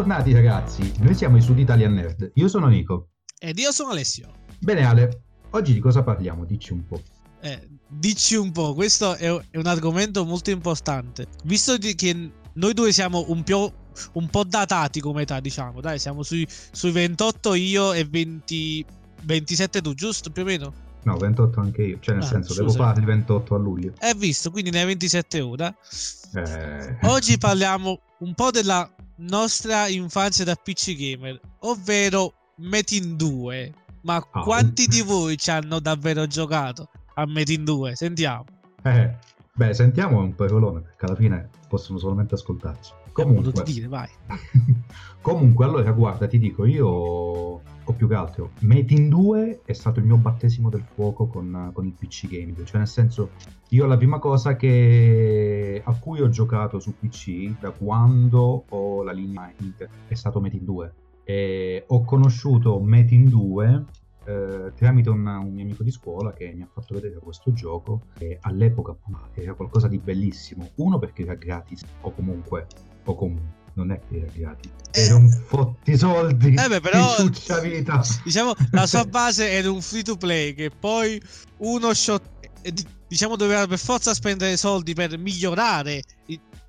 Bentornati ragazzi, noi siamo i Sud Italian Nerd. Io sono Nico. Ed io sono Alessio. Bene Ale, oggi di cosa parliamo? Dici un po'. Eh, dici un po', questo è, è un argomento molto importante. Visto che noi due siamo un, più, un po' datati come età, diciamo, dai, siamo sui, sui 28 io e 20, 27 tu, giusto più o meno? No, 28 anche io, cioè nel ah, senso devo fare il 28 a luglio. Hai visto, quindi ne hai 27 ora. Eh... Oggi parliamo un po' della nostra infanzia da PC gamer, ovvero Metin 2. Ma oh. quanti di voi ci hanno davvero giocato a Metin 2? Sentiamo. Eh, beh, sentiamo un parolone perché alla fine possono solamente ascoltarci. Comunque, dire, vai. Comunque, allora, guarda, ti dico, io o più che altro, Metin 2 è stato il mio battesimo del fuoco con, con il PC gaming, cioè nel senso, io la prima cosa che, a cui ho giocato su PC da quando ho la linea Inter è stato Metin 2. E ho conosciuto Metin 2 eh, tramite un, un, mio amico di scuola che mi ha fatto vedere questo gioco e all'epoca era qualcosa di bellissimo. Uno perché era gratis o comunque, o comunque non è che gratis, eh. era un fotti soldi. Eh beh, però vita. diciamo la sua base era un free to play che poi uno shot eh, diciamo doveva per forza spendere soldi per migliorare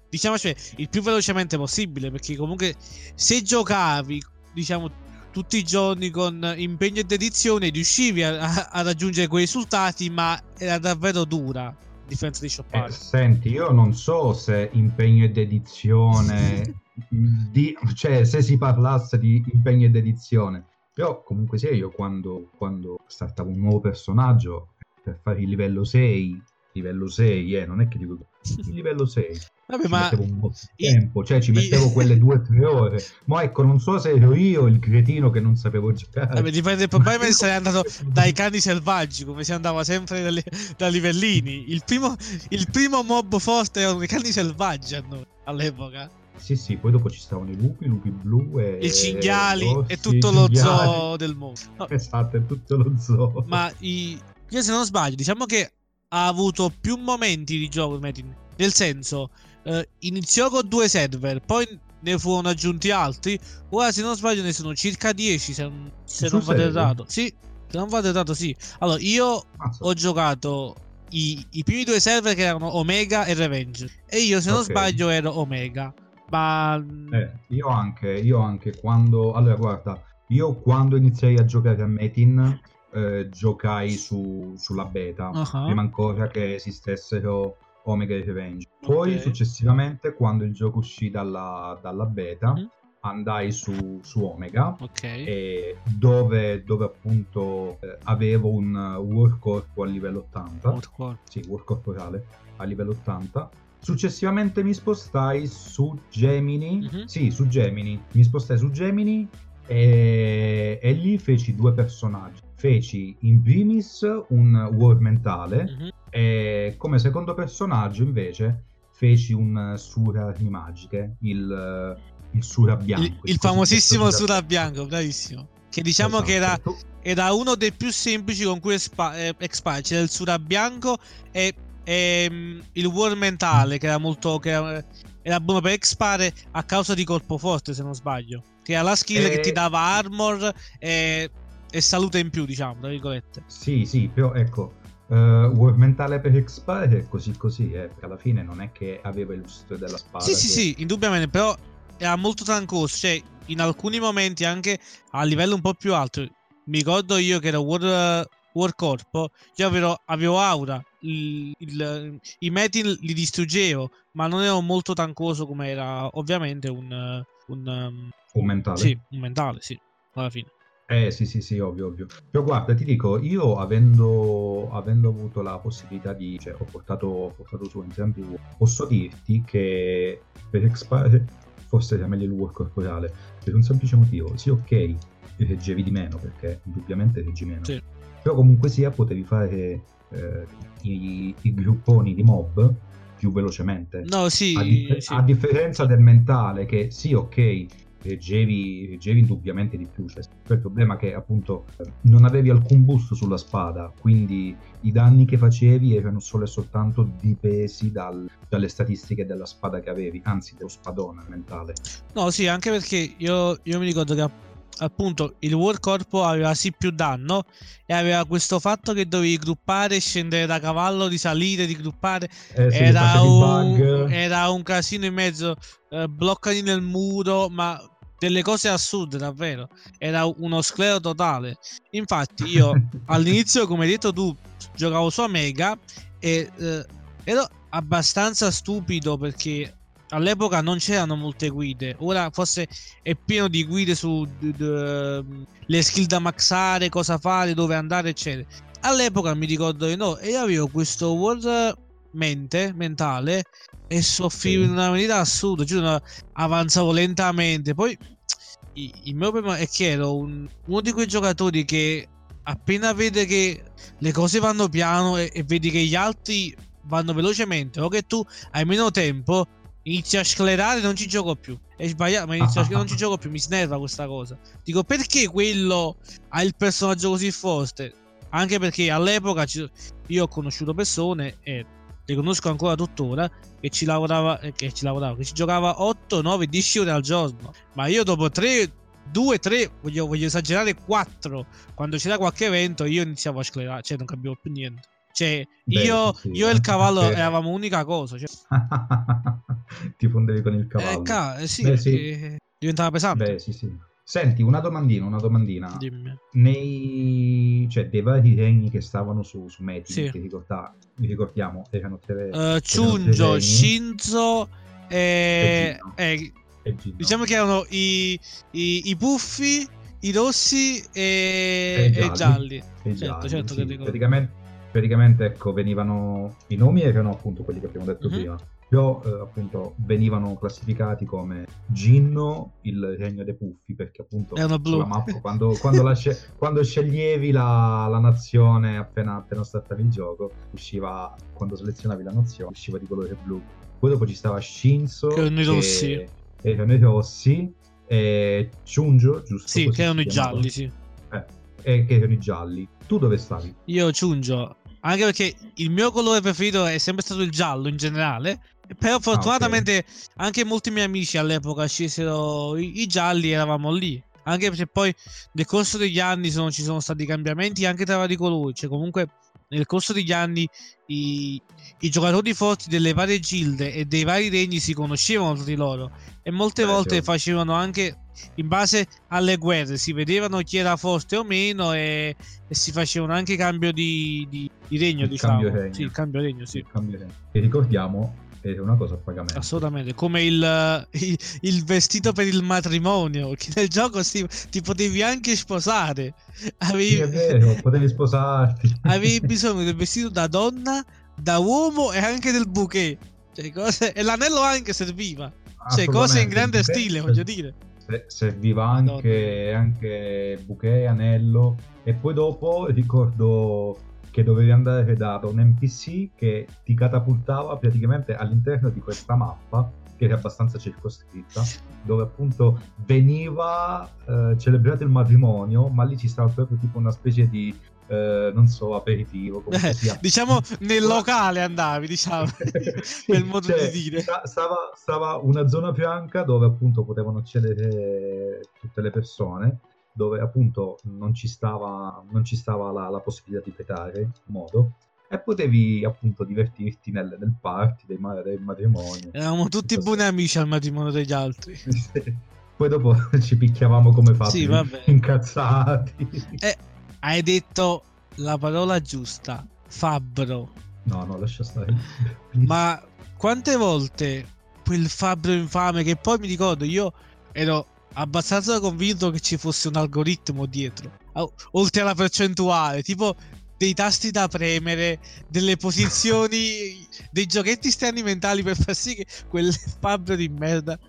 diciamo cioè il più velocemente possibile perché comunque se giocavi diciamo tutti i giorni con impegno e dedizione riuscivi a, a raggiungere quei risultati ma era davvero dura a differenza di shoppare eh, senti io non so se impegno e dedizione di, cioè se si parlasse di impegno e dedizione però comunque sia io quando, quando startavo un nuovo personaggio per fare il livello 6 livello 6 eh, non è che dico il livello 6 Vabbè, ci ma mettevo un po' di tempo, cioè ci mettevo quelle due o tre ore. Ma ecco, non so se ero io il cretino che non sapevo giocare. Vabbè, dipende, probabilmente sei andato dai cani selvaggi, come si andava sempre dalle, da livellini. Il primo, il primo mob forte erano i cani selvaggi a noi, all'epoca. Sì, sì, poi dopo ci stavano i lupi, i lupi blu e... I cinghiali e tutto lo zoo del mondo. No. Esatto, è tutto lo zoo. Ma i... io se non sbaglio, diciamo che ha avuto più momenti di gioco, Metin. Nel senso, eh, iniziò con due server, poi ne furono aggiunti altri. Ora, se non sbaglio, ne sono circa 10. Se, se non vado errato, sì. Se non vado errato, sì. Allora, io Mazza. ho giocato i, i, primi due server che erano Omega e Revenge. E io, se non okay. sbaglio, ero Omega. Ma eh, io anche, io anche quando. Allora, guarda, io quando iniziai a giocare a Metin. Eh, giocai su, sulla beta uh-huh. prima ancora che esistessero Omega Revenge. Poi okay. successivamente, quando il gioco uscì dalla, dalla beta, mm-hmm. andai su, su Omega, okay. dove, dove, appunto eh, avevo un War Corp a livello 80. War Sì, War Corporale a livello 80. Successivamente mi spostai su Gemini. Mm-hmm. Sì, su Gemini. Mi spostai su Gemini e, e lì feci due personaggi. Feci in primis un war mentale mm-hmm. e come secondo personaggio invece feci un Sura Armi Magiche, il, il Sura Bianco. Il, il famosissimo Sura, Bianco, bravissimo. Che diciamo esatto. che era, era, uno dei più semplici con cui expare. C'era il Sura Bianco e, e um, il War Mentale, che era molto... Che era, era buono per expare a causa di colpo forte, se non sbaglio. Che era la skill e... che ti dava armor e, e, salute in più, diciamo, tra virgolette. Sì, sì, però ecco, uh, War mentale per expire è così così, eh, perché alla fine non è che aveva il lustro della spada. Sì, che... sì, sì, indubbiamente, però era molto trancoso, cioè in alcuni momenti anche a livello un po' più alto. Mi ricordo io che era War, War Corpo, io avevo, avevo aura, il, il, i metin li distruggevo, ma non ero molto tancoso come era ovviamente un, un, um, un mentale. Sì, un mentale, sì, alla fine. Eh sì, sì, sì, ovvio, ovvio. Però guarda, ti dico, io avendo, avendo avuto la possibilità di... cioè, ho portato, ho portato su entrambi posso dirti che per Expire forse era meglio il war corporale, per un semplice motivo. Sì, ok, reggevi di meno, perché indubbiamente reggi meno. Sì. Però comunque sia, potevi fare eh, i, i grupponi di mob più velocemente. No, sì a, dif- sì. a, differenza del mentale, che sì, ok, reggevi, reggevi indubbiamente di più. Cioè, il problema è che appunto non avevi alcun boost sulla spada, quindi i danni che facevi erano solo e soltanto dipesi dal, dalle statistiche della spada che avevi, anzi dello spadone mentale. No, sì, anche perché io, io mi ricordo che appunto il War Corpo aveva sì più danno e aveva questo fatto che dovevi gruppare, scendere da cavallo, risalire, rigruppare. Eh sì, era, un, era un casino in mezzo, eh, bloccati nel muro, ma delle cose assurde davvero. Era uno sclero totale. Infatti io all'inizio, come hai detto tu, giocavo su Omega e eh, ero abbastanza stupido perché all'epoca non c'erano molte guide. Ora forse è pieno di guide su d- d- le skill da maxare, cosa fare, dove andare, eccetera. All'epoca mi ricordo che no, e io avevo questo world mente, mentale e soffrivo Sì. in una maniera assurda. Cioè, no, avanzavo lentamente. Poi il mio problema è che ero un- uno di quei giocatori che appena vede che le cose vanno piano e, e vedi che gli altri vanno velocemente o che tu hai meno tempo inizi a sclerare e non ci gioco più. È sbagliato ma inizio a sclerare, non ci gioco più mi snerva questa cosa. Dico perché quello ha il personaggio così forte? Anche perché all'epoca ci- io ho conosciuto persone e le conosco ancora tuttora che ci lavorava eh, che ci lavorava che ci giocava 8 9 10 ore al giorno. Ma io dopo 3 2 3 voglio, voglio esagerare 4 quando c'era qualche evento io iniziavo a sclerare cioè non capivo più niente cioè Beh, io, sì, io e il anche cavallo perché- eravamo unica cosa cioè, Ti fondevi con il cavallo. eh, ca- eh, sì, Beh, sì. perché diventava pesante Beh, sì, sì. Senti, una domandina, una domandina. dimmi Nei, cioè, dei vari regni che stavano su, su Metin, Sì. ricorda- vi ricordiamo, erano tre, Eh, Chunjo, regni. Shinzo e, E eh, e diciamo che erano i, i, i puffi, i rossi e, E i gialli. gialli. Certo, certo sì. che ricordo. praticamente, praticamente, ecco, venivano i nomi erano appunto quelli che abbiamo detto Mhm. prima. Però eh, appunto venivano classificati come Ginno, il regno dei puffi, perché appunto sulla mappa quando, quando, la sce- quando sceglievi la, la nazione appena, appena startavi il gioco, usciva quando selezionavi la nazione, usciva di colore blu. Poi dopo ci stava Shinzo, Che erano i rossi. erano i rossi, e Chunjo, giusto? Sì, che erano i gialli, sì. Eh, e che erano i gialli. Tu dove stavi? Io Chunjo, anche perché il mio colore preferito è sempre stato il giallo in generale. Però fortunatamente anche molti miei amici all'epoca scesero i, i gialli, eravamo lì. Anche perché poi nel corso degli anni sono- ci sono stati cambiamenti anche tra vari colori. Cioè, comunque, nel corso degli anni i, i giocatori forti delle varie gilde e dei vari regni si conoscevano tra di loro. E molte Beh, volte sì. facevano anche in base alle guerre, si vedevano chi era forte o meno e, e si facevano anche cambio di, di- di regno, Il diciamo. cambio regno. Sì, cambio regno, sì. Cambio regno. E ricordiamo, era una cosa a pagamento. Assolutamente, come il, il- il vestito per il matrimonio, che nel gioco si- ti potevi anche sposare. Avevi, Sì, è vero, potevi sposarti. avevi bisogno del vestito da donna, da uomo e anche del bouquet. Cioè, cose- e l'anello anche serviva. Cioè, cose in grande Il stile, voglio dire. se- Serviva anche, anche bouquet, anello. E poi dopo ricordo che dovevi andare da, un NPC che ti catapultava praticamente all'interno di questa mappa che era abbastanza circoscritta dove appunto veniva eh, celebrato il matrimonio ma lì ci stava proprio tipo una specie di eh, non so aperitivo Eh, diciamo nel locale andavi, diciamo, quel modo Cioè, di dire. sta- Stava, stava una zona bianca dove appunto potevano accedere tutte le persone, dove appunto non ci stava, non ci stava la, la possibilità di petare modo. E potevi appunto divertirti nel, nel party dei del matrimonio. Eravamo tutti buoni amici al matrimonio degli altri. Poi dopo ci picchiavamo come fatti Sì, incazzati. Eh, hai detto la parola giusta, fabbro. No, no, lascia stare. Ma quante volte quel fabbro infame che poi mi ricordo io ero abbastanza convinto che ci fosse un algoritmo dietro, oltre alla percentuale, tipo dei tasti da premere, delle posizioni, dei giochetti strani mentali per far sì che quel fabbro di merda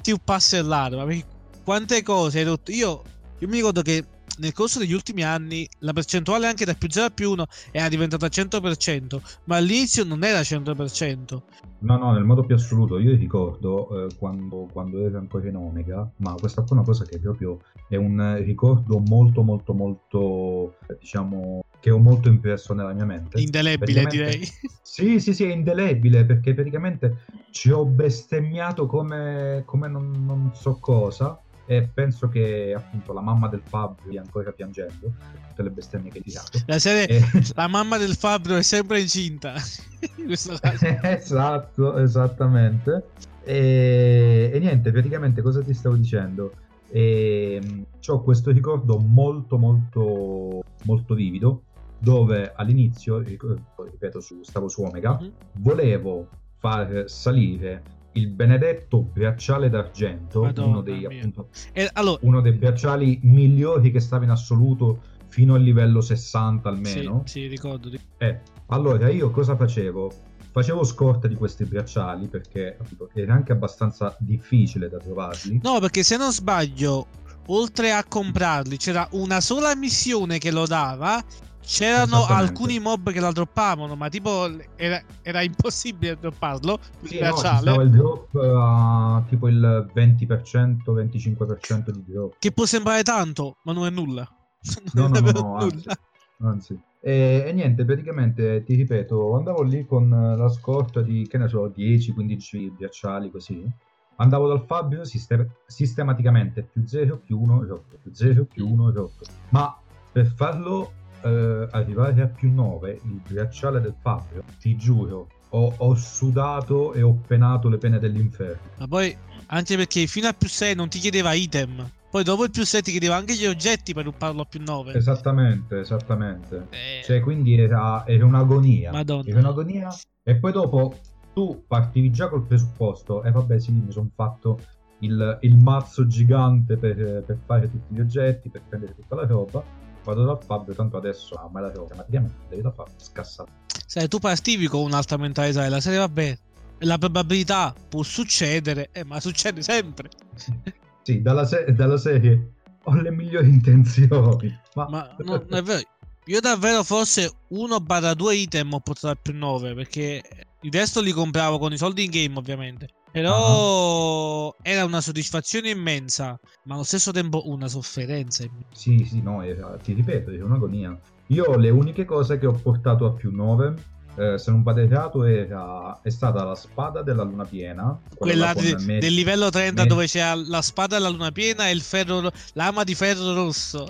ti uppasse l'arma. Perché quante cose hai rotto. Io, io mi ricordo che nel corso degli ultimi anni la percentuale anche da più 0 a più 1 era diventata 100%, ma all'inizio non era 100%. No, no, nel modo più assoluto. Io ricordo eh, quando, quando ero ancora in Omega, ma questa è una cosa che proprio è un ricordo molto, molto, molto, diciamo, che ho molto impresso nella mia mente. Indelebile, direi. Sì, sì, sì, è indelebile perché praticamente ci ho bestemmiato come, come non, non so cosa e penso che appunto la mamma del Fabio stia ancora piangendo tutte le bestemmie che hai tirato. La, serie, e... la mamma del Fabio è sempre incinta. In questo caso. Esatto esattamente. E... e, niente praticamente cosa ti stavo dicendo? E... ho questo ricordo molto molto molto vivido dove all'inizio ripeto su, stavo su Omega mm-hmm. volevo far salire il benedetto bracciale d'argento, Madonna uno dei, appunto, eh, allora... uno dei bracciali migliori che stava in assoluto fino al livello 60 almeno. Sì, sì ricordo. Eh, allora io cosa facevo? Facevo scorta di questi bracciali perché appunto, era anche abbastanza difficile da trovarli. No, perché se non sbaglio, oltre a comprarli, c'era una sola missione che lo dava C'erano alcuni mob che la droppavano, ma tipo era, era impossibile dropparlo. Sì, no, il drop a tipo il 20%, 25% di drop. Che può sembrare tanto, ma non è nulla. Non no, è no, no, nulla. Anzi. E, e, niente, praticamente ti ripeto, andavo lì con la scorta di che ne so, 10-15 ghiacciali così. Andavo dal Fabio sistem- sistematicamente più 0 più 1 rotto, più 0 più 1 rotto. Ma per farlo eh, arrivare a più 9, il bracciale del Fabio, ti giuro, ho, ho, sudato e ho penato le pene dell'inferno. Ma poi, anche perché fino a più 6 non ti chiedeva item. Poi dopo il più 6 ti chiedeva anche gli oggetti per upparlo a più 9. Esattamente, esattamente. Eh... Cioè, quindi era, era un'agonia. Madonna. Era un'agonia. E poi dopo tu partivi già col presupposto, e eh, vabbè sì, mi sono fatto il, il mazzo gigante per, per, fare tutti gli oggetti, per prendere tutta la roba vado dal Fabio, tanto adesso ah, me la devo praticamente devi da fare scassato. Se tu partivi con un'alta mentalità della serie, vabbè, la probabilità può succedere, eh, ma succede sempre. sì, dalla, se- dalla, serie ho le migliori intenzioni. Ma, ma non è vero. Io davvero forse 1-2 item ho portato al più 9 perché il resto li compravo con i soldi in game ovviamente. Però uh-huh. era una soddisfazione immensa, ma allo stesso tempo una sofferenza. Sì, sì, no, era, ti ripeto, è un'agonia. Io le uniche cose che ho portato a più 9, eh, se non vado errato, era, è stata la spada della luna piena. Quella, quella de, del livello 30 med- dove c'è la spada della luna piena e il ferro, l'ama di ferro rosso.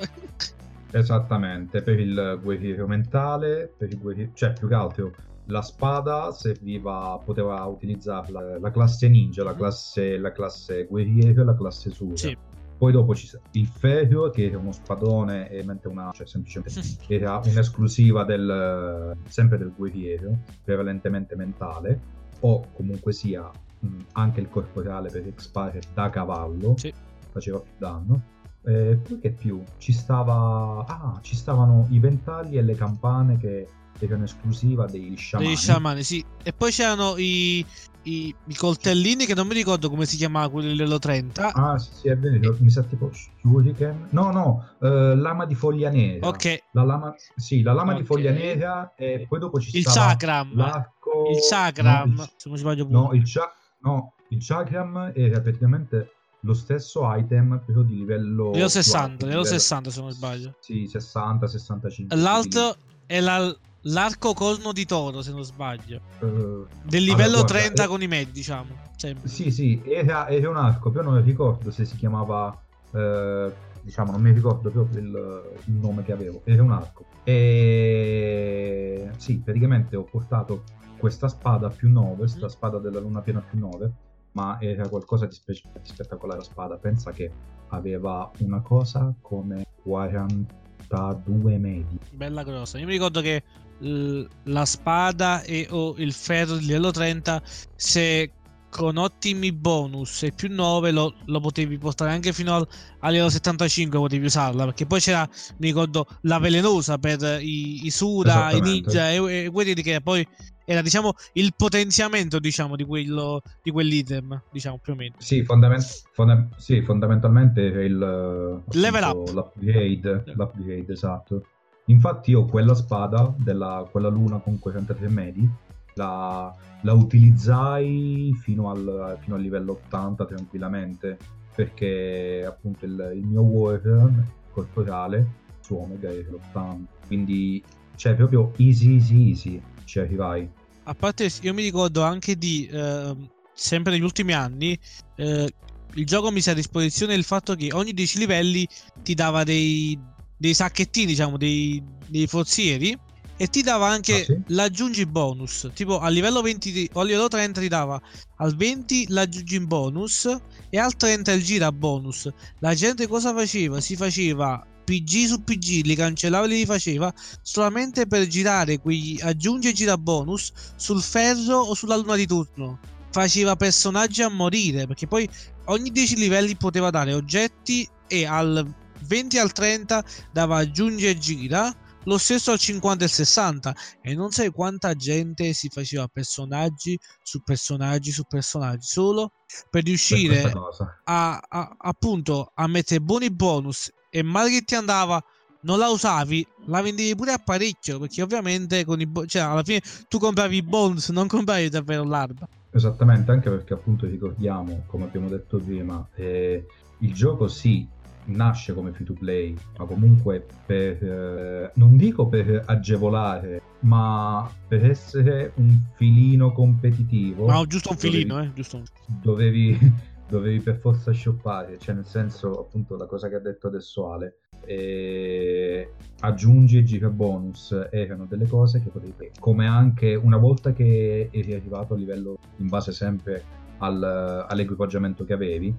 Esattamente, per il guerriero mentale, per il guerriero, cioè più che altro la spada serviva, poteva utilizzarla la classe ninja, la mm. classe, la classe guerriero e la classe sura. Sì. Poi dopo ci il ferro, che era uno spadone, e mentre una, cioè semplicemente era un'esclusiva del, sempre del guerriero, prevalentemente mentale, o comunque sia mh, anche il corporale per expire da cavallo, sì. faceva più danno. E poi che più? Ci stava... Ah, ci stavano i ventagli e le campane che erano esclusiva degli sciamani. Degli sciamani, sì. E poi c'erano i, i, i, coltellini che non mi ricordo come si chiamava quelli dello 30. Ah, sì, sì, è vero, mi sa tipo Shuriken. No, no, uh, lama di foglia nera. Ok. La lama, sì, la lama okay. di foglia nera e poi dopo ci il stava l'arco. Il Chakram, no, il, se non sbaglio pure. No, il, cha- no, il Chakram era praticamente lo stesso item però di livello livello 60 livello 60 se non sbaglio sì 60 65 l'altro è la, l'arco corno di toro, se non sbaglio. Uh, Del livello allora, guarda, 30 eh, con i medi, diciamo. Sempre. Sì, sì, era, era, un arco, però non ricordo se si chiamava... Eh, diciamo, non mi ricordo proprio il, il, nome che avevo. Era un arco. E... Sì, praticamente ho portato questa spada più 9, questa mm. spada della luna piena più 9, ma era qualcosa di, spe- di spettacolare la spada. Pensa che aveva una cosa come 42 medi. Bella grossa. Io mi ricordo che la spada e o il ferro di livello 30 se con ottimi bonus e più 9 lo, lo potevi portare anche fino al, a livello 75 potevi usarla perché poi c'era mi ricordo la velenosa per i, i Sura, i ninja e, e quelli che poi era diciamo il potenziamento diciamo di, quello, di quell'item diciamo più o meno. Sì, fondament- fonda- sì fondamentalmente il level up. l'upgrade, l'upgrade esatto infatti io quella spada della, quella luna con quei 33 medi la, la utilizzai fino al, fino al, livello 80 tranquillamente perché appunto il, il mio warrior corporale su Omega è l'80 quindi cioè proprio easy easy easy ci arrivai. A parte io mi ricordo anche di eh, sempre negli ultimi anni eh, il gioco mise a disposizione il fatto che ogni 10 livelli ti dava dei, dei sacchettini diciamo dei, dei forzieri e ti dava anche ah, sì? l'aggiungi bonus. Tipo a livello 20 o a livello 30 ti dava al 20 l'aggiungi bonus e al 30 il gira bonus. La gente cosa faceva? Si faceva PG su PG, li cancellava e li rifaceva solamente per girare quegli aggiungi e gira bonus sul ferro o sulla luna di turno. Faceva personaggi a morire perché poi ogni 10 livelli poteva dare oggetti e al 20 al 30 dava aggiungi e gira lo stesso al 50 e 60 e non sai quanta gente si faceva personaggi su personaggi su personaggi solo per riuscire per a, a, appunto a mettere buoni bonus e male che ti andava non la usavi la vendevi pure a parecchio perché ovviamente con i bo- cioè alla fine tu compravi i bonus non compravi davvero l'arma. Esattamente anche perché appunto ricordiamo come abbiamo detto prima eh, il gioco sì nasce come free to play, ma comunque per, eh, non dico per agevolare, ma per essere un filino competitivo. Ma giusto un filino, dovevi, eh, giusto. Dovevi, dovevi per forza shoppare, cioè nel senso appunto la cosa che ha detto adesso Ale. E aggiungi e giga bonus erano delle cose che potevi come anche una volta che eri arrivato a livello in base sempre al, all'equipaggiamento che avevi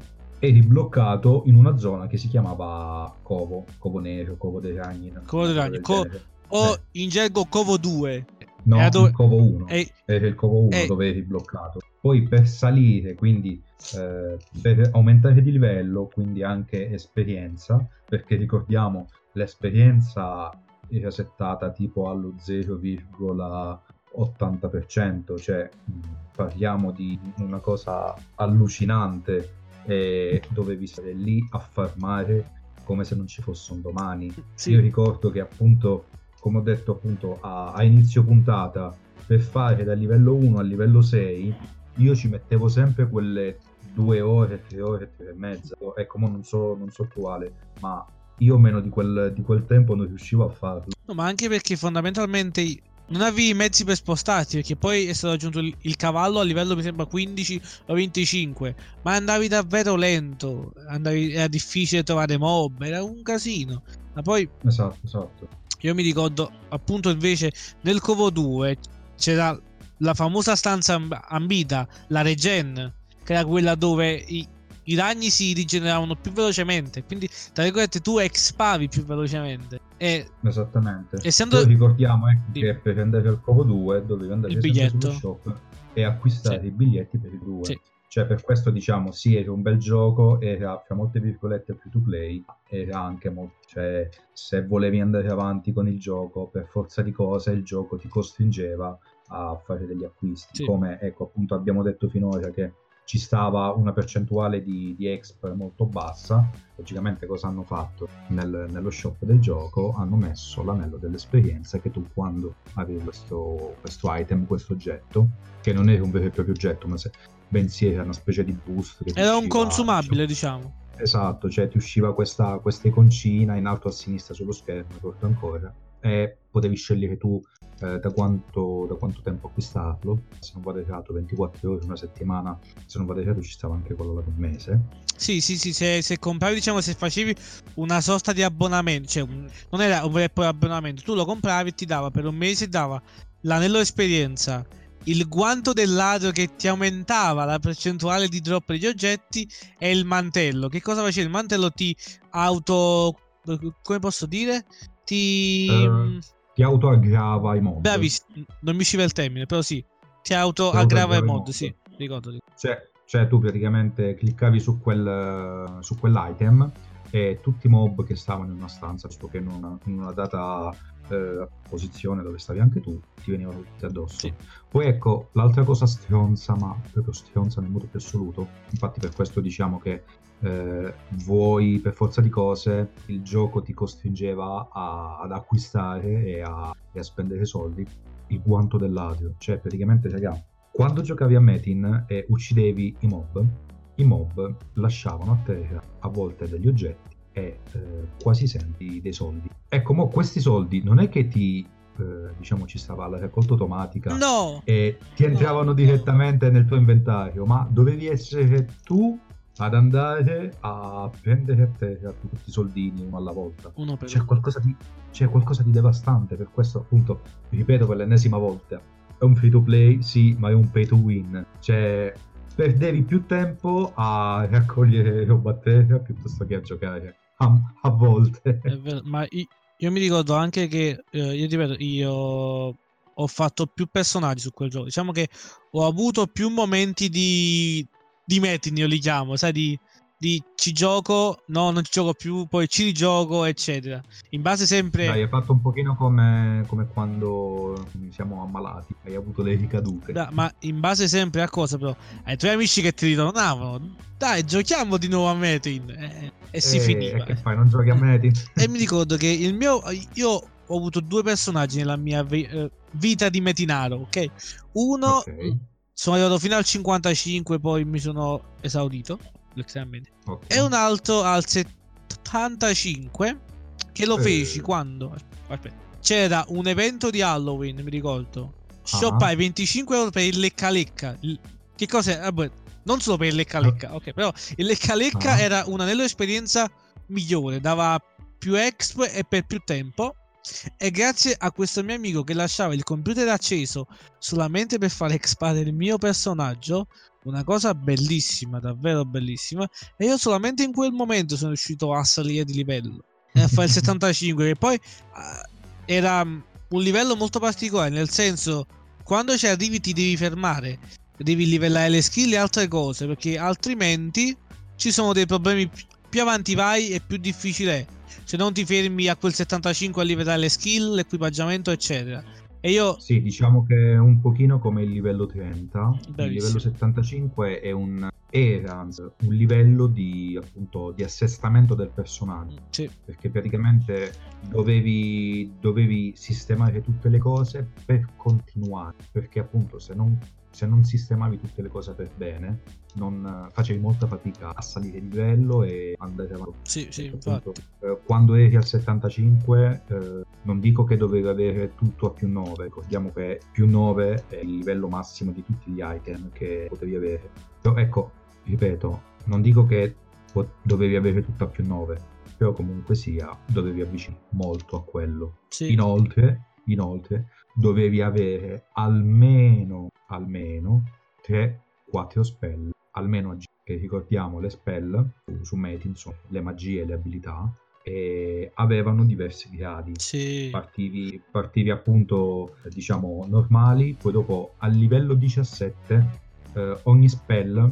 eri bloccato in una zona che si chiamava Covo, Covo Nero, Covo dei Ragni. Covo dei Ragni, Co- o eh. in gergo Covo 2. No, dove... il Covo 1. È... Era il Covo 1 è... dove eri bloccato. Poi per salire, quindi eh, per aumentare di livello, quindi anche esperienza, perché ricordiamo l'esperienza era settata tipo allo 0,80%, cioè parliamo di una cosa allucinante e dovevi stare lì a farmare come se non ci fosse un domani. Sì. Io ricordo che appunto, come ho detto appunto a, a inizio puntata, per fare dal livello 1 al livello 6, io ci mettevo sempre quelle due ore, tre ore, tre e mezza. Ecco, non so, non so quale, ma io meno di quel, di quel tempo non riuscivo a farlo. No, ma anche perché fondamentalmente non avevi i mezzi per spostarti perché poi è stato aggiunto il, cavallo a livello mi sembra 15 o 25 ma andavi davvero lento andavi, era difficile trovare mob era un casino ma poi esatto esatto io mi ricordo appunto invece nel Covo 2 c'era la famosa stanza ambita la regen che era quella dove i, i ragni si rigeneravano più velocemente. Quindi, tra virgolette, tu expavi più velocemente. E, Esattamente. Essendo... Poi ricordiamo eh, che per andare al Covo 2 dovevi andare sullo shop e acquistare sì. i biglietti per i due. Sì. Cioè, per questo diciamo, sì, era un bel gioco, era fra molte virgolette free to play, era anche molto, cioè, se volevi andare avanti con il gioco, per forza di cose, il gioco ti costringeva a fare degli acquisti. Sì. Come, ecco, appunto, abbiamo detto finora che ci stava una percentuale di, di exp molto bassa. Logicamente cosa hanno fatto nel, nello shop del gioco? Hanno messo l'anello dell'esperienza che tu quando avevi questo, questo item, questo oggetto, che non era un vero e proprio oggetto, ma se, bensì era una specie di boost. era un consumabile, diciamo. Esatto, cioè ti usciva questa, questa iconcina in alto a sinistra sullo schermo, ricordo ancora, e potevi scegliere tu eh, da, quanto, da, quanto, tempo acquistarlo. Se non vado errato, 24 ore, una settimana. Se non vado errato, ci stava anche quello da un mese. Sì, sì, sì. Se, se compravi, diciamo, se facevi una sorta di abbonamento, cioè un, non era un vero e proprio abbonamento, tu lo compravi e ti dava per un mese, dava l'anello esperienza. Il guanto del ladro che ti aumentava la percentuale di drop degli oggetti e il mantello. Che cosa faceva? Il mantello ti auto. come posso dire? Ti. Uh ti autoaggrava i mod. Bravissimo, non mi usciva il termine, però sì, ti autoaggrava i mod, mod, sì, ricordo. Cioè, cioè, tu praticamente cliccavi su, quel, su quell'item e tutti i mob che stavano in una stanza, visto che in una, in una data eh, posizione dove stavi anche tu, ti venivano tutti addosso. Sì. Poi ecco, l'altra cosa stronza, ma proprio stronza nel modo più assoluto, infatti per questo diciamo che eh, vuoi per forza di cose, il gioco ti costringeva a- ad acquistare e a, e a spendere soldi, il guanto dell'adio, cioè praticamente, raga, quando giocavi a Metin e uccidevi i mob, i mob lasciavano a terra a volte degli oggetti e eh, quasi sempre dei soldi. Ecco, mo questi soldi non è che ti, eh, diciamo, ci stava la raccolta automatica No! e ti entravano no. direttamente nel tuo inventario, ma dovevi essere tu ad andare a prendere a terra tutti i soldini uno alla volta. Uno C'è qualcosa di, c'è qualcosa di devastante, per questo appunto, ripeto per l'ennesima volta, è un free to play, sì, ma è un pay to win. Cioè, perdevi più tempo a raccogliere roba a terra piuttosto che a giocare, a, a volte. Vero, ma io, io mi ricordo anche che, eh, io ripeto, io ho fatto più personaggi su quel gioco. Diciamo che ho avuto più momenti di, di meeting, io li chiamo, sai, di, di ci gioco, no, non ci gioco più, poi ci rigioco, eccetera. In base sempre... Dai, hai fatto un pochino come, come quando siamo ammalati, hai avuto le ricadute. Da- ma in base sempre a cosa, però? Ai tuoi amici che ti ritornavano, dai, giochiamo di nuovo a meeting. E, e si Eh, finiva. E che fai, non giochi a Metin? E mi ricordo che il mio. Io ho avuto due personaggi nella mia eh, vita di metinaro, ok? Uno Ok, sono arrivato fino al 55, poi mi sono esaurito. L'esame. ok. E un altro al 75 che lo Eh. feci quando aspetta, c'era un evento di Halloween, mi ricordo. Ah. Shoppai 25 euro per il lecca lecca. Che cos'è? Vabbè, non solo per il lecca lecca, ok, però il lecca lecca Ah. era una delle esperienze migliore, dava più exp e per più tempo. E grazie a questo mio amico che lasciava il computer acceso solamente per fare expare il mio personaggio, una cosa bellissima, davvero bellissima. E io solamente in quel momento sono riuscito a salire di livello e a fare il 75, che poi ah, era mm, un livello molto particolare, nel senso, quando ci arrivi ti devi fermare, devi livellare le skill e altre cose, perché altrimenti ci sono dei problemi pi- più avanti vai e più difficile è. Se non ti fermi a quel 75 a livellare le skill, l'equipaggiamento, eccetera. E io Sì, diciamo che è un pochino come il livello 30. Il Bravissimo. livello 75 è un, era un livello di, appunto, di assestamento del personaggio. sì, Perché praticamente dovevi, dovevi sistemare tutte le cose per continuare. Perché appunto se non, se non sistemavi tutte le cose per bene, non, facevi molta fatica a salire di livello e andare avanti. sì, sì, infatti. eh, quando eri al 75 eh, non dico che dovevi avere tutto a più 9 ricordiamo che più 9 è il livello massimo di tutti gli item che potevi avere però ecco ripeto non dico che po- dovevi avere tutto a più 9 però comunque sia dovevi avvicinare molto a quello Sì. inoltre inoltre dovevi avere almeno almeno 3-4 spell almeno oggi ricordiamo le spell su, Mate, insomma, le magie e le abilità e avevano diversi gradi Sì. partivi, partivi appunto diciamo normali poi dopo al livello 17 eh, ogni spell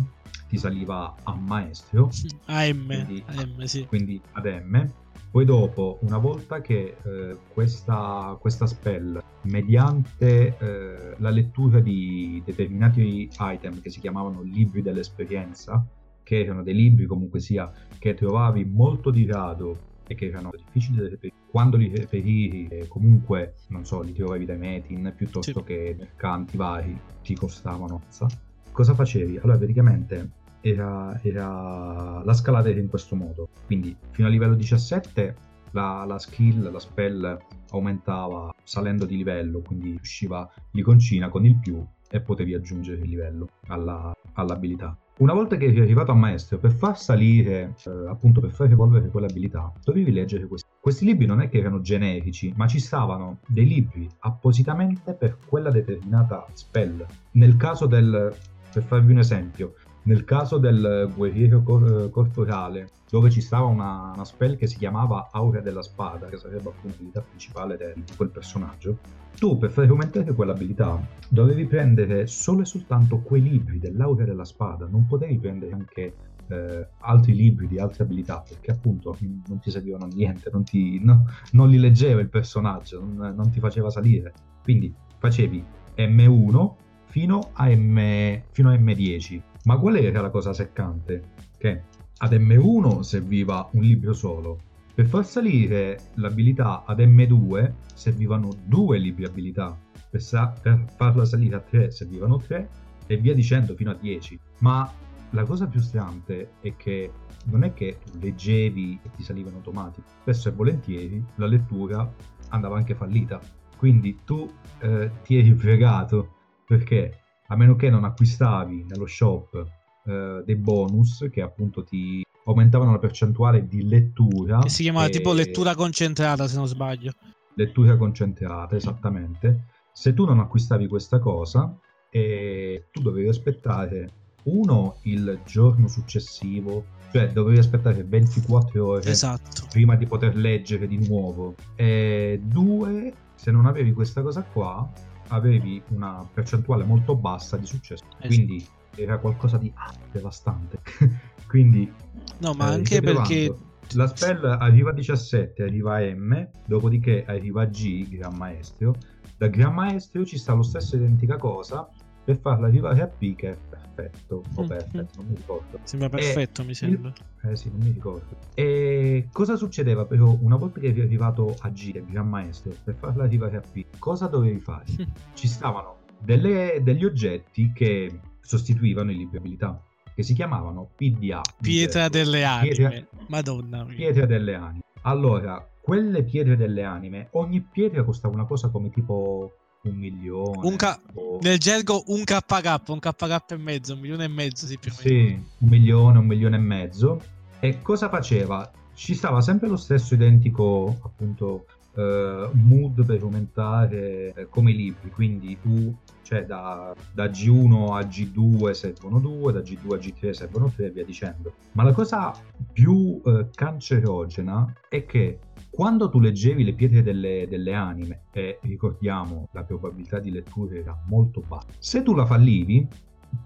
ti saliva a maestro AM, Quindi- AM, sì. quindi ad M. Poi dopo, una volta che eh, questa, questa spell, mediante eh, la lettura di determinati item che si chiamavano libri dell'esperienza, che erano dei libri comunque sia che trovavi molto di rado e che erano difficili da reperire, quando li reperivi eh, comunque, non so, li trovavi dai metin piuttosto Sì. che mercanti vari, ti costavano. sa. Cosa facevi? Allora, praticamente era, era la scalata era in questo modo. Quindi fino al livello 17 la, la skill, la spell aumentava salendo di livello quindi usciva l'iconcina con il più e potevi aggiungere il livello alla- all'abilità. Una volta che eri arrivato a maestro per far salire eh, appunto per far evolvere quell'abilità dovevi leggere questi. Questi libri non è che erano generici ma ci stavano dei libri appositamente per quella determinata spell. Nel caso del per farvi un esempio nel caso del guerriero cor- corporale, dove ci stava una, una spell che si chiamava Aurea della Spada, che sarebbe appunto l'abilità principale di quel personaggio, tu per far aumentare quell'abilità dovevi prendere solo e soltanto quei libri dell'Aurea della Spada, non potevi prendere anche eh, altri libri di altre abilità, perché appunto non ti servivano niente, non, ti, no, non li leggeva il personaggio, non, non, ti faceva salire. Quindi facevi M1 fino a, M, fino a M10. Ma qual era la cosa seccante? Che ad M1 serviva un libro solo. Per far salire l'abilità ad M2 servivano due libri abilità. Per, sa- per farla salire a 3 servivano 3 e via dicendo fino a 10. Ma la cosa più strante è che non è che leggevi e ti salivano automatico, spesso e volentieri la lettura andava anche fallita. Quindi tu eh, ti eri fregato perché a meno che non acquistavi nello shop eh, dei bonus che appunto ti aumentavano la percentuale di lettura. Che si chiamava e... tipo lettura concentrata se non sbaglio. Lettura concentrata, esattamente. Se tu non acquistavi questa cosa, eh, tu dovevi aspettare uno il giorno successivo, cioè dovevi aspettare 24 ore esatto. prima di poter leggere di nuovo. E due, se non avevi questa cosa qua, avevi una percentuale molto bassa di successo. Esatto. Quindi era qualcosa di ah, devastante. Quindi No, ma eh, anche perché la spell arriva a 17, arriva a M, dopodiché arriva a G, Gran Maestro. Da Gran Maestro ci sta lo stesso identica cosa per farla arrivare a P che è perfetto o mm, perfetto, non mi ricordo. Sembra perfetto, e mi sembra. Eh sì, non mi ricordo. E cosa succedeva però una volta che eri arrivato a G, il Gran Maestro, per farla arrivare a P? Cosa dovevi fare? Ci stavano delle, degli oggetti che sostituivano i libri abilità che si chiamavano PDA. Pietra delle anime. Pietra, Madonna mia. Pietra delle anime. Allora, quelle pietre delle anime, ogni pietra costava una cosa come tipo un milione. Un K- o... Nel gergo un KK, un KK e mezzo, un milione e mezzo sì, più o meno. Sì, un milione, un milione e mezzo. E cosa faceva? Ci stava sempre lo stesso identico appunto uh, mood per aumentare uh, come libri, quindi tu cioè da, da, G1 a G2 servono 2, da G2 a G3 servono 3 e via dicendo. Ma la cosa più uh, cancerogena è che quando tu leggevi le pietre delle, delle, anime, e ricordiamo la probabilità di lettura era molto bassa, se tu la fallivi,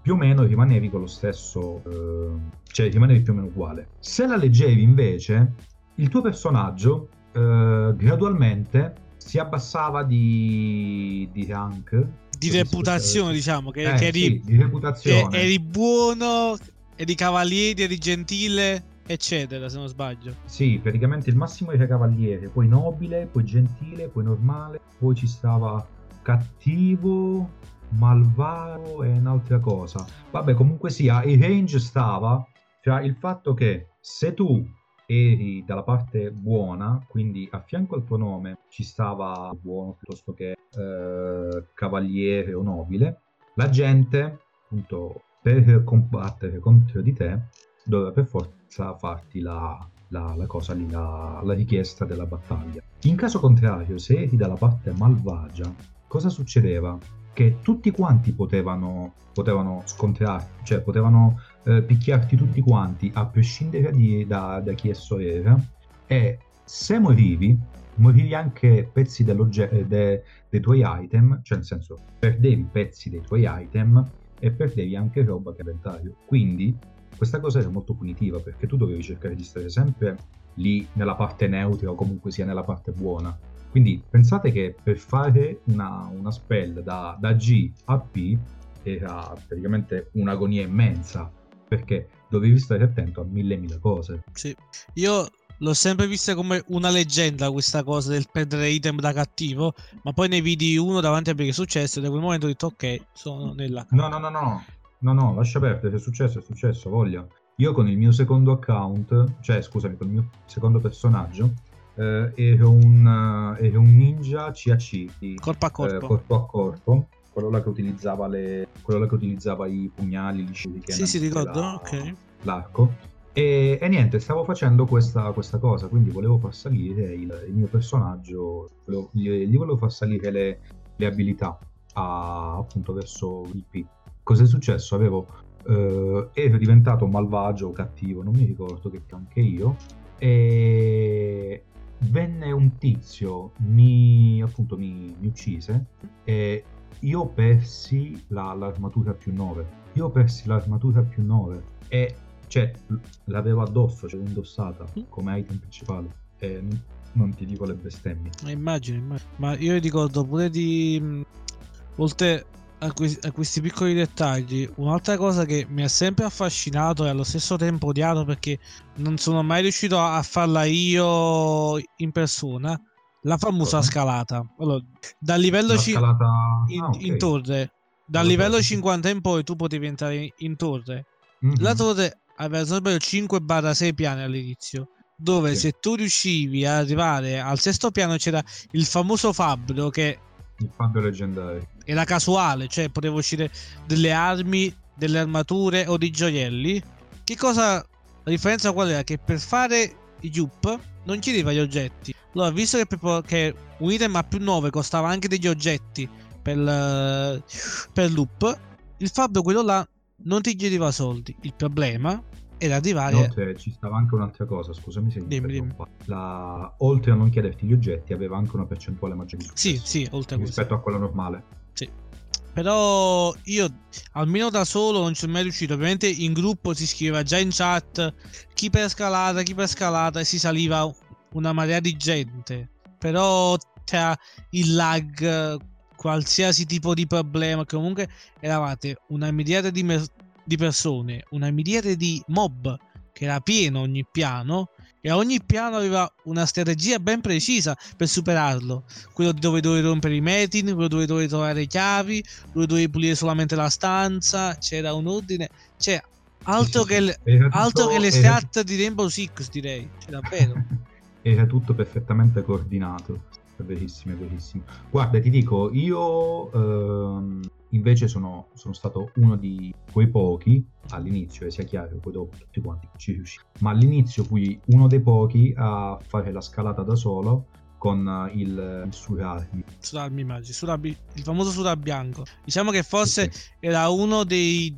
più o meno rimanevi con lo stesso, eh, cioè rimanevi più o meno uguale. Se la leggevi invece, il tuo personaggio eh, gradualmente si abbassava di, di rank. Di reputazione, diciamo, che, eh, che, eri, sì, di reputazione. che eri buono, eri cavaliere, eri gentile, eccetera, se non sbaglio. Sì, praticamente il massimo era cavaliere, poi nobile, poi gentile, poi normale, poi ci stava cattivo, malvado e un'altra cosa. Vabbè, comunque sia, il range stava tra il fatto che se tu eri dalla parte buona, quindi a fianco al tuo nome ci stava buono piuttosto che eh, cavaliere o nobile, la gente, appunto, per combattere contro di te, doveva per forza farti la, la, la cosa lì, la, la richiesta della battaglia. In caso contrario, se eri dalla parte malvagia, cosa succedeva? Che tutti quanti potevano, potevano scontrarti, cioè potevano eh, picchiarti tutti quanti, a prescindere di, da, da, chi esso era, e se morivi, morivi anche pezzi eh, de, dei tuoi item, cioè nel senso, perdevi pezzi dei tuoi item e perdevi anche roba che inventario. Quindi questa cosa era molto punitiva perché tu dovevi cercare di stare sempre lì nella parte neutra o comunque sia nella parte buona. Quindi pensate che per fare una, una spell da, da G a P era praticamente un'agonia immensa perché dovevi stare attento a mille mille cose. Sì, io l'ho sempre vista come una leggenda questa cosa del perdere item da cattivo, ma poi ne vidi uno davanti a me che è successo e da quel momento ho detto ok, sono nella... No, no, no, no, no, no, lascia perdere, è successo, è successo, voglia. Io con il mio secondo account, cioè scusami, con il mio secondo personaggio, eh, ero, un, ero un ninja CAC, di, corpo a corpo. Eh, corpo a corpo quello là che utilizzava, le, quello là che utilizzava i pugnali, gli scudi. Sì, sì, ricordo, la, ok. L'arco. E, e, niente, stavo facendo questa, questa, cosa, quindi volevo far salire il, il mio personaggio, volevo, gli, gli, volevo far salire le, le abilità a, appunto verso il P. Cosa è successo? Avevo, eh, ero diventato malvagio o cattivo, non mi ricordo che anche io, e venne un tizio, mi, appunto mi, mi uccise e io persi la, l'armatura più 9. Io persi l'armatura più 9 e cioè, l'avevo addosso, ce l'ho indossata Mm. come item principale. E non ti dico le bestemmie. Eh, Immagino, immagino. Ma io ricordo pure di. mh, Oltre a, que- a questi piccoli dettagli, un'altra cosa che mi ha sempre affascinato e allo stesso tempo odiato perché non sono mai riuscito a a farla io in persona. La famosa scalata. Allora, dal livello La ci- scalata... in, ah, ok. in torre, dal lo so, livello sì, sì. 50 in poi tu potevi entrare in, in torre. Mhm. La torre aveva sbaglio 5-6 piani all'inizio. Dove Sì. se tu riuscivi ad arrivare al sesto piano c'era il famoso fabbro che Il fabbio leggendario. era casuale, cioè poteva uscire delle armi, delle armature o dei gioielli. Che cosa la differenza qual era? Che per fare i jup non chiedeva gli oggetti. Allora, visto che, che un item a più 9 costava anche degli oggetti per, eh, per loop, il fabbro quello là non ti chiedeva soldi. Il problema era arrivare Inoltre ci stava anche un'altra cosa, scusami se mi Dimmi, dimmi. La... Oltre a non chiederti gli oggetti, aveva anche una percentuale maggiore di Sì, successo sì, oltre a questo. rispetto a quella normale. Però io, almeno da solo, non ci sono mai riuscito. Ovviamente in gruppo si scriveva già in chat chi per scalata, chi per scalata e si saliva una marea di gente. Però tra il lag, qualsiasi tipo di problema, comunque eravate una miriade di, mer- di persone, una miriade di mob che era pieno ogni piano. E ogni piano aveva una strategia ben precisa per superarlo. Quello dove dovevi rompere i metin, quello dove dovevi trovare le chiavi, dove dovevi pulire solamente la stanza. C'era un ordine. Cioè, altro, Sì, che, le- Era tutto- altro che le era- stat di Rainbow Six, direi. Cioè, davvero. Era tutto perfettamente coordinato. È verissimo, è verissimo. Guarda, ti dico, io ehm, invece sono, sono stato uno di quei pochi all'inizio, e sia chiaro, poi dopo tutti quanti ci riuscì. Ma all'inizio fui uno dei pochi a fare la scalata da solo con eh, il, il surarmi. Sura, mi immagino. Sura bi- il famoso Sura bianco. Diciamo che forse sì. era uno dei,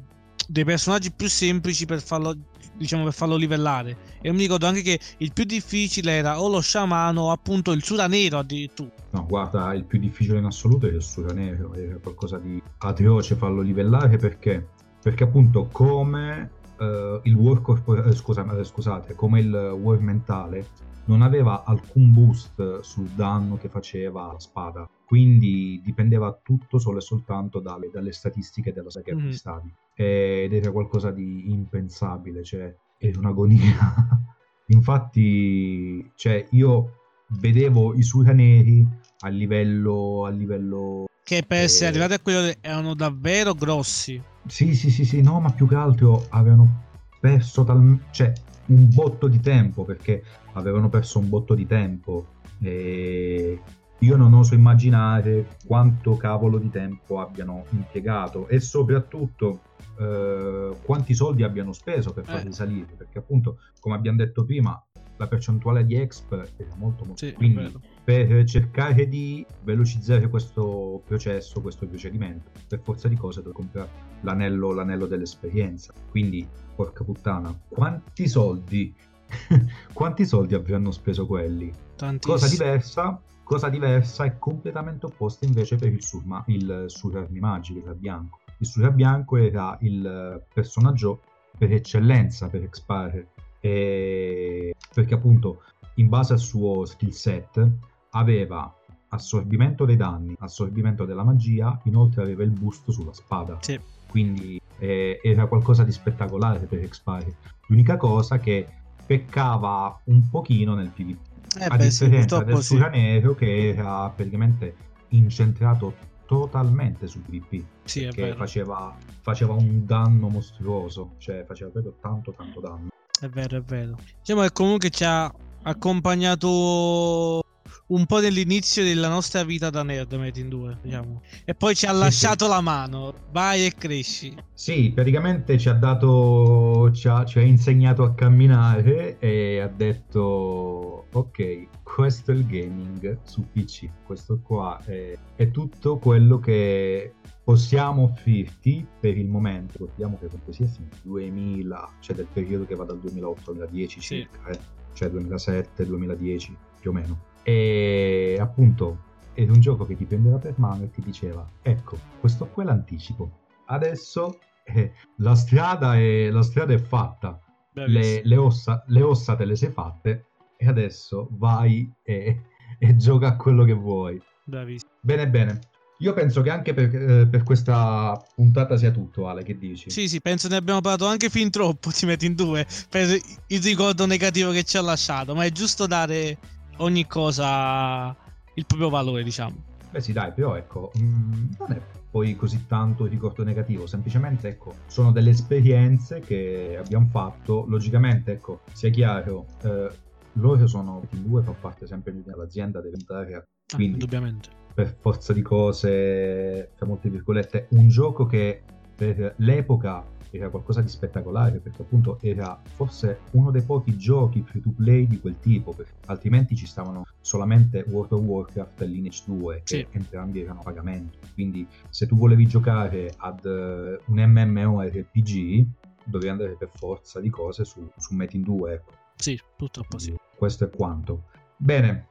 dei personaggi più semplici per farlo, diciamo, per farlo livellare. E mi ricordo anche che il più difficile era o lo sciamano o appunto il Sura nero addirittura. No, guarda, il più difficile in assoluto è il Sura Nero, era qualcosa di atroce farlo livellare perché? Perché appunto come eh, il war corpo- eh, scusa- eh, scusate, come il war mentale non aveva alcun boost sul danno che faceva la spada, quindi dipendeva tutto solo e soltanto dalle, dalle statistiche della saga Mhm. acquistavi. Ed era qualcosa di impensabile, cioè era un'agonia. Infatti, cioè, io vedevo i Sura neri a livello, a livello Che per essere Eh. arrivati a quello erano davvero grossi. Sì, sì, sì, sì, no, ma più che altro avevano perso tal- cioè, un botto di tempo perché avevano perso un botto di tempo e io non oso immaginare quanto cavolo di tempo abbiano impiegato e soprattutto eh, quanti soldi abbiano speso per farli Eh. salire perché appunto come abbiamo detto prima la percentuale di exp era molto molto Sì, è quindi per cercare di velocizzare questo processo, questo procedimento, per forza di cose devo comprare l'anello, l'anello dell'esperienza. Quindi, porca puttana, quanti soldi, quanti soldi avranno speso quelli? Tantissimo. Cosa diversa, cosa diversa e completamente opposta invece per il, surma, il Surarmi Magico, il bianco. Il Surra Bianco era il personaggio per eccellenza per Expire, e... perché appunto in base al suo skill set aveva assorbimento dei danni, assorbimento della magia, inoltre aveva il boost sulla spada. Sì. Quindi eh, era qualcosa di spettacolare per Expire. L'unica cosa che peccava un pochino nel PvP, Eh a beh, sì, differenza purtroppo del sì. Sura Nero che era praticamente incentrato totalmente sul PvP Sì, che faceva, faceva un danno mostruoso, cioè faceva proprio tanto tanto danno. È vero, è vero. Diciamo che comunque ci ha accompagnato un po' nell'inizio della nostra vita da nerd, Metin 2, diciamo. E poi ci ha Sì, lasciato la mano. Vai e cresci. Sì, praticamente ci ha dato, ci ha, ci ha insegnato a camminare e ha detto, ok, questo è il gaming su PC, questo qua è, è tutto quello che possiamo offrirti per il momento. Ricordiamo che comunque sia nel 2000, cioè del periodo che va dal 2008 al 2010 Sì. circa, eh, cioè 2007-2010 più o meno. E appunto era un gioco che ti prendeva per mano e ti diceva, ecco, questo qua è l'anticipo. Adesso eh, la, strada è, la strada è fatta. le, le, ossa, le ossa te le sei fatte e adesso vai e, e gioca a quello che vuoi. Bravissimo. Bene, bene. Io penso che anche per, eh, per, questa puntata sia tutto, Ale, che dici? Sì, sì, penso ne abbiamo parlato anche fin troppo, ti metti in due, per il ricordo negativo che ci ha lasciato, ma è giusto dare ogni cosa il proprio valore, diciamo. Beh sì, dai, però ecco, mh, mm, non è poi così tanto il ricordo negativo, semplicemente ecco, sono delle esperienze che abbiamo fatto, logicamente ecco, sia chiaro, eh, loro sono in due, fa parte sempre dell'azienda, deve entrare. Ah, quindi, ah, indubbiamente per forza di cose, tra molte virgolette, un gioco che per l'epoca era qualcosa di spettacolare perché appunto era forse uno dei pochi giochi free to play di quel tipo altrimenti ci stavano solamente World of Warcraft e Lineage 2 che sì. entrambi erano a pagamento quindi se tu volevi giocare ad uh, un MMORPG dovevi andare per forza di cose su, su Metin 2 ecco. sì purtroppo sì questo è quanto bene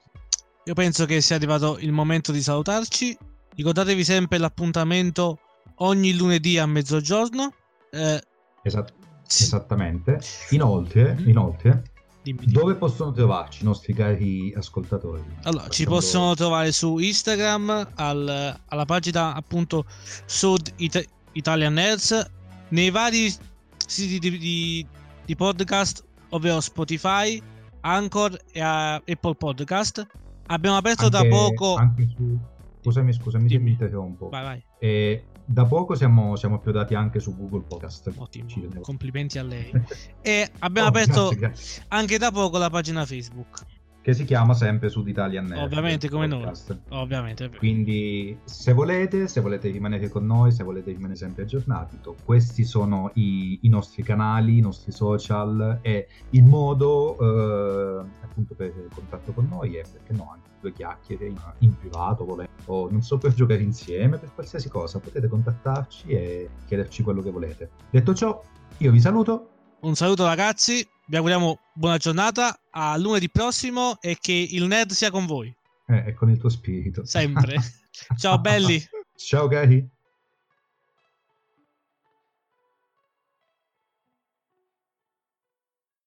io penso che sia arrivato il momento di salutarci. Ricordatevi sempre l'appuntamento ogni lunedì a mezzogiorno. Eh, Esat- sì. Esattamente. Inoltre, mm-hmm. inoltre dimmi, dimmi. dove possono trovarci i nostri cari ascoltatori? Allora, Facciamo... ci possono trovare su Instagram al, alla pagina appunto Sud It- Italian Nerds, nei vari siti di, di, di podcast, ovvero Spotify, Anchor e Apple Podcast Abbiamo aperto anche, da poco. Anche su... Scusami, scusami se mi interrompo. Vai, vai. E da poco siamo, siamo approdati anche su Google Podcast. Ottimo, complimenti a lei. e abbiamo oh, aperto grazie, grazie. anche da poco la pagina Facebook che si chiama sempre Sud Italian Nerd. Ovviamente come podcast. noi. Ovviamente. Quindi se volete, se volete rimanere con noi, se volete rimanere sempre aggiornati, questi sono i, i, nostri canali, i nostri social e il modo eh, appunto per contatto con noi e perché no, anche due chiacchiere in, in privato volendo, o non so per giocare insieme, per qualsiasi cosa, potete contattarci e chiederci quello che volete. Detto ciò, io vi saluto. Un saluto ragazzi, vi auguriamo buona giornata, a lunedì prossimo e che il nerd sia con voi. Eh, e con il tuo spirito. Sempre. Ciao belli. Ciao cari.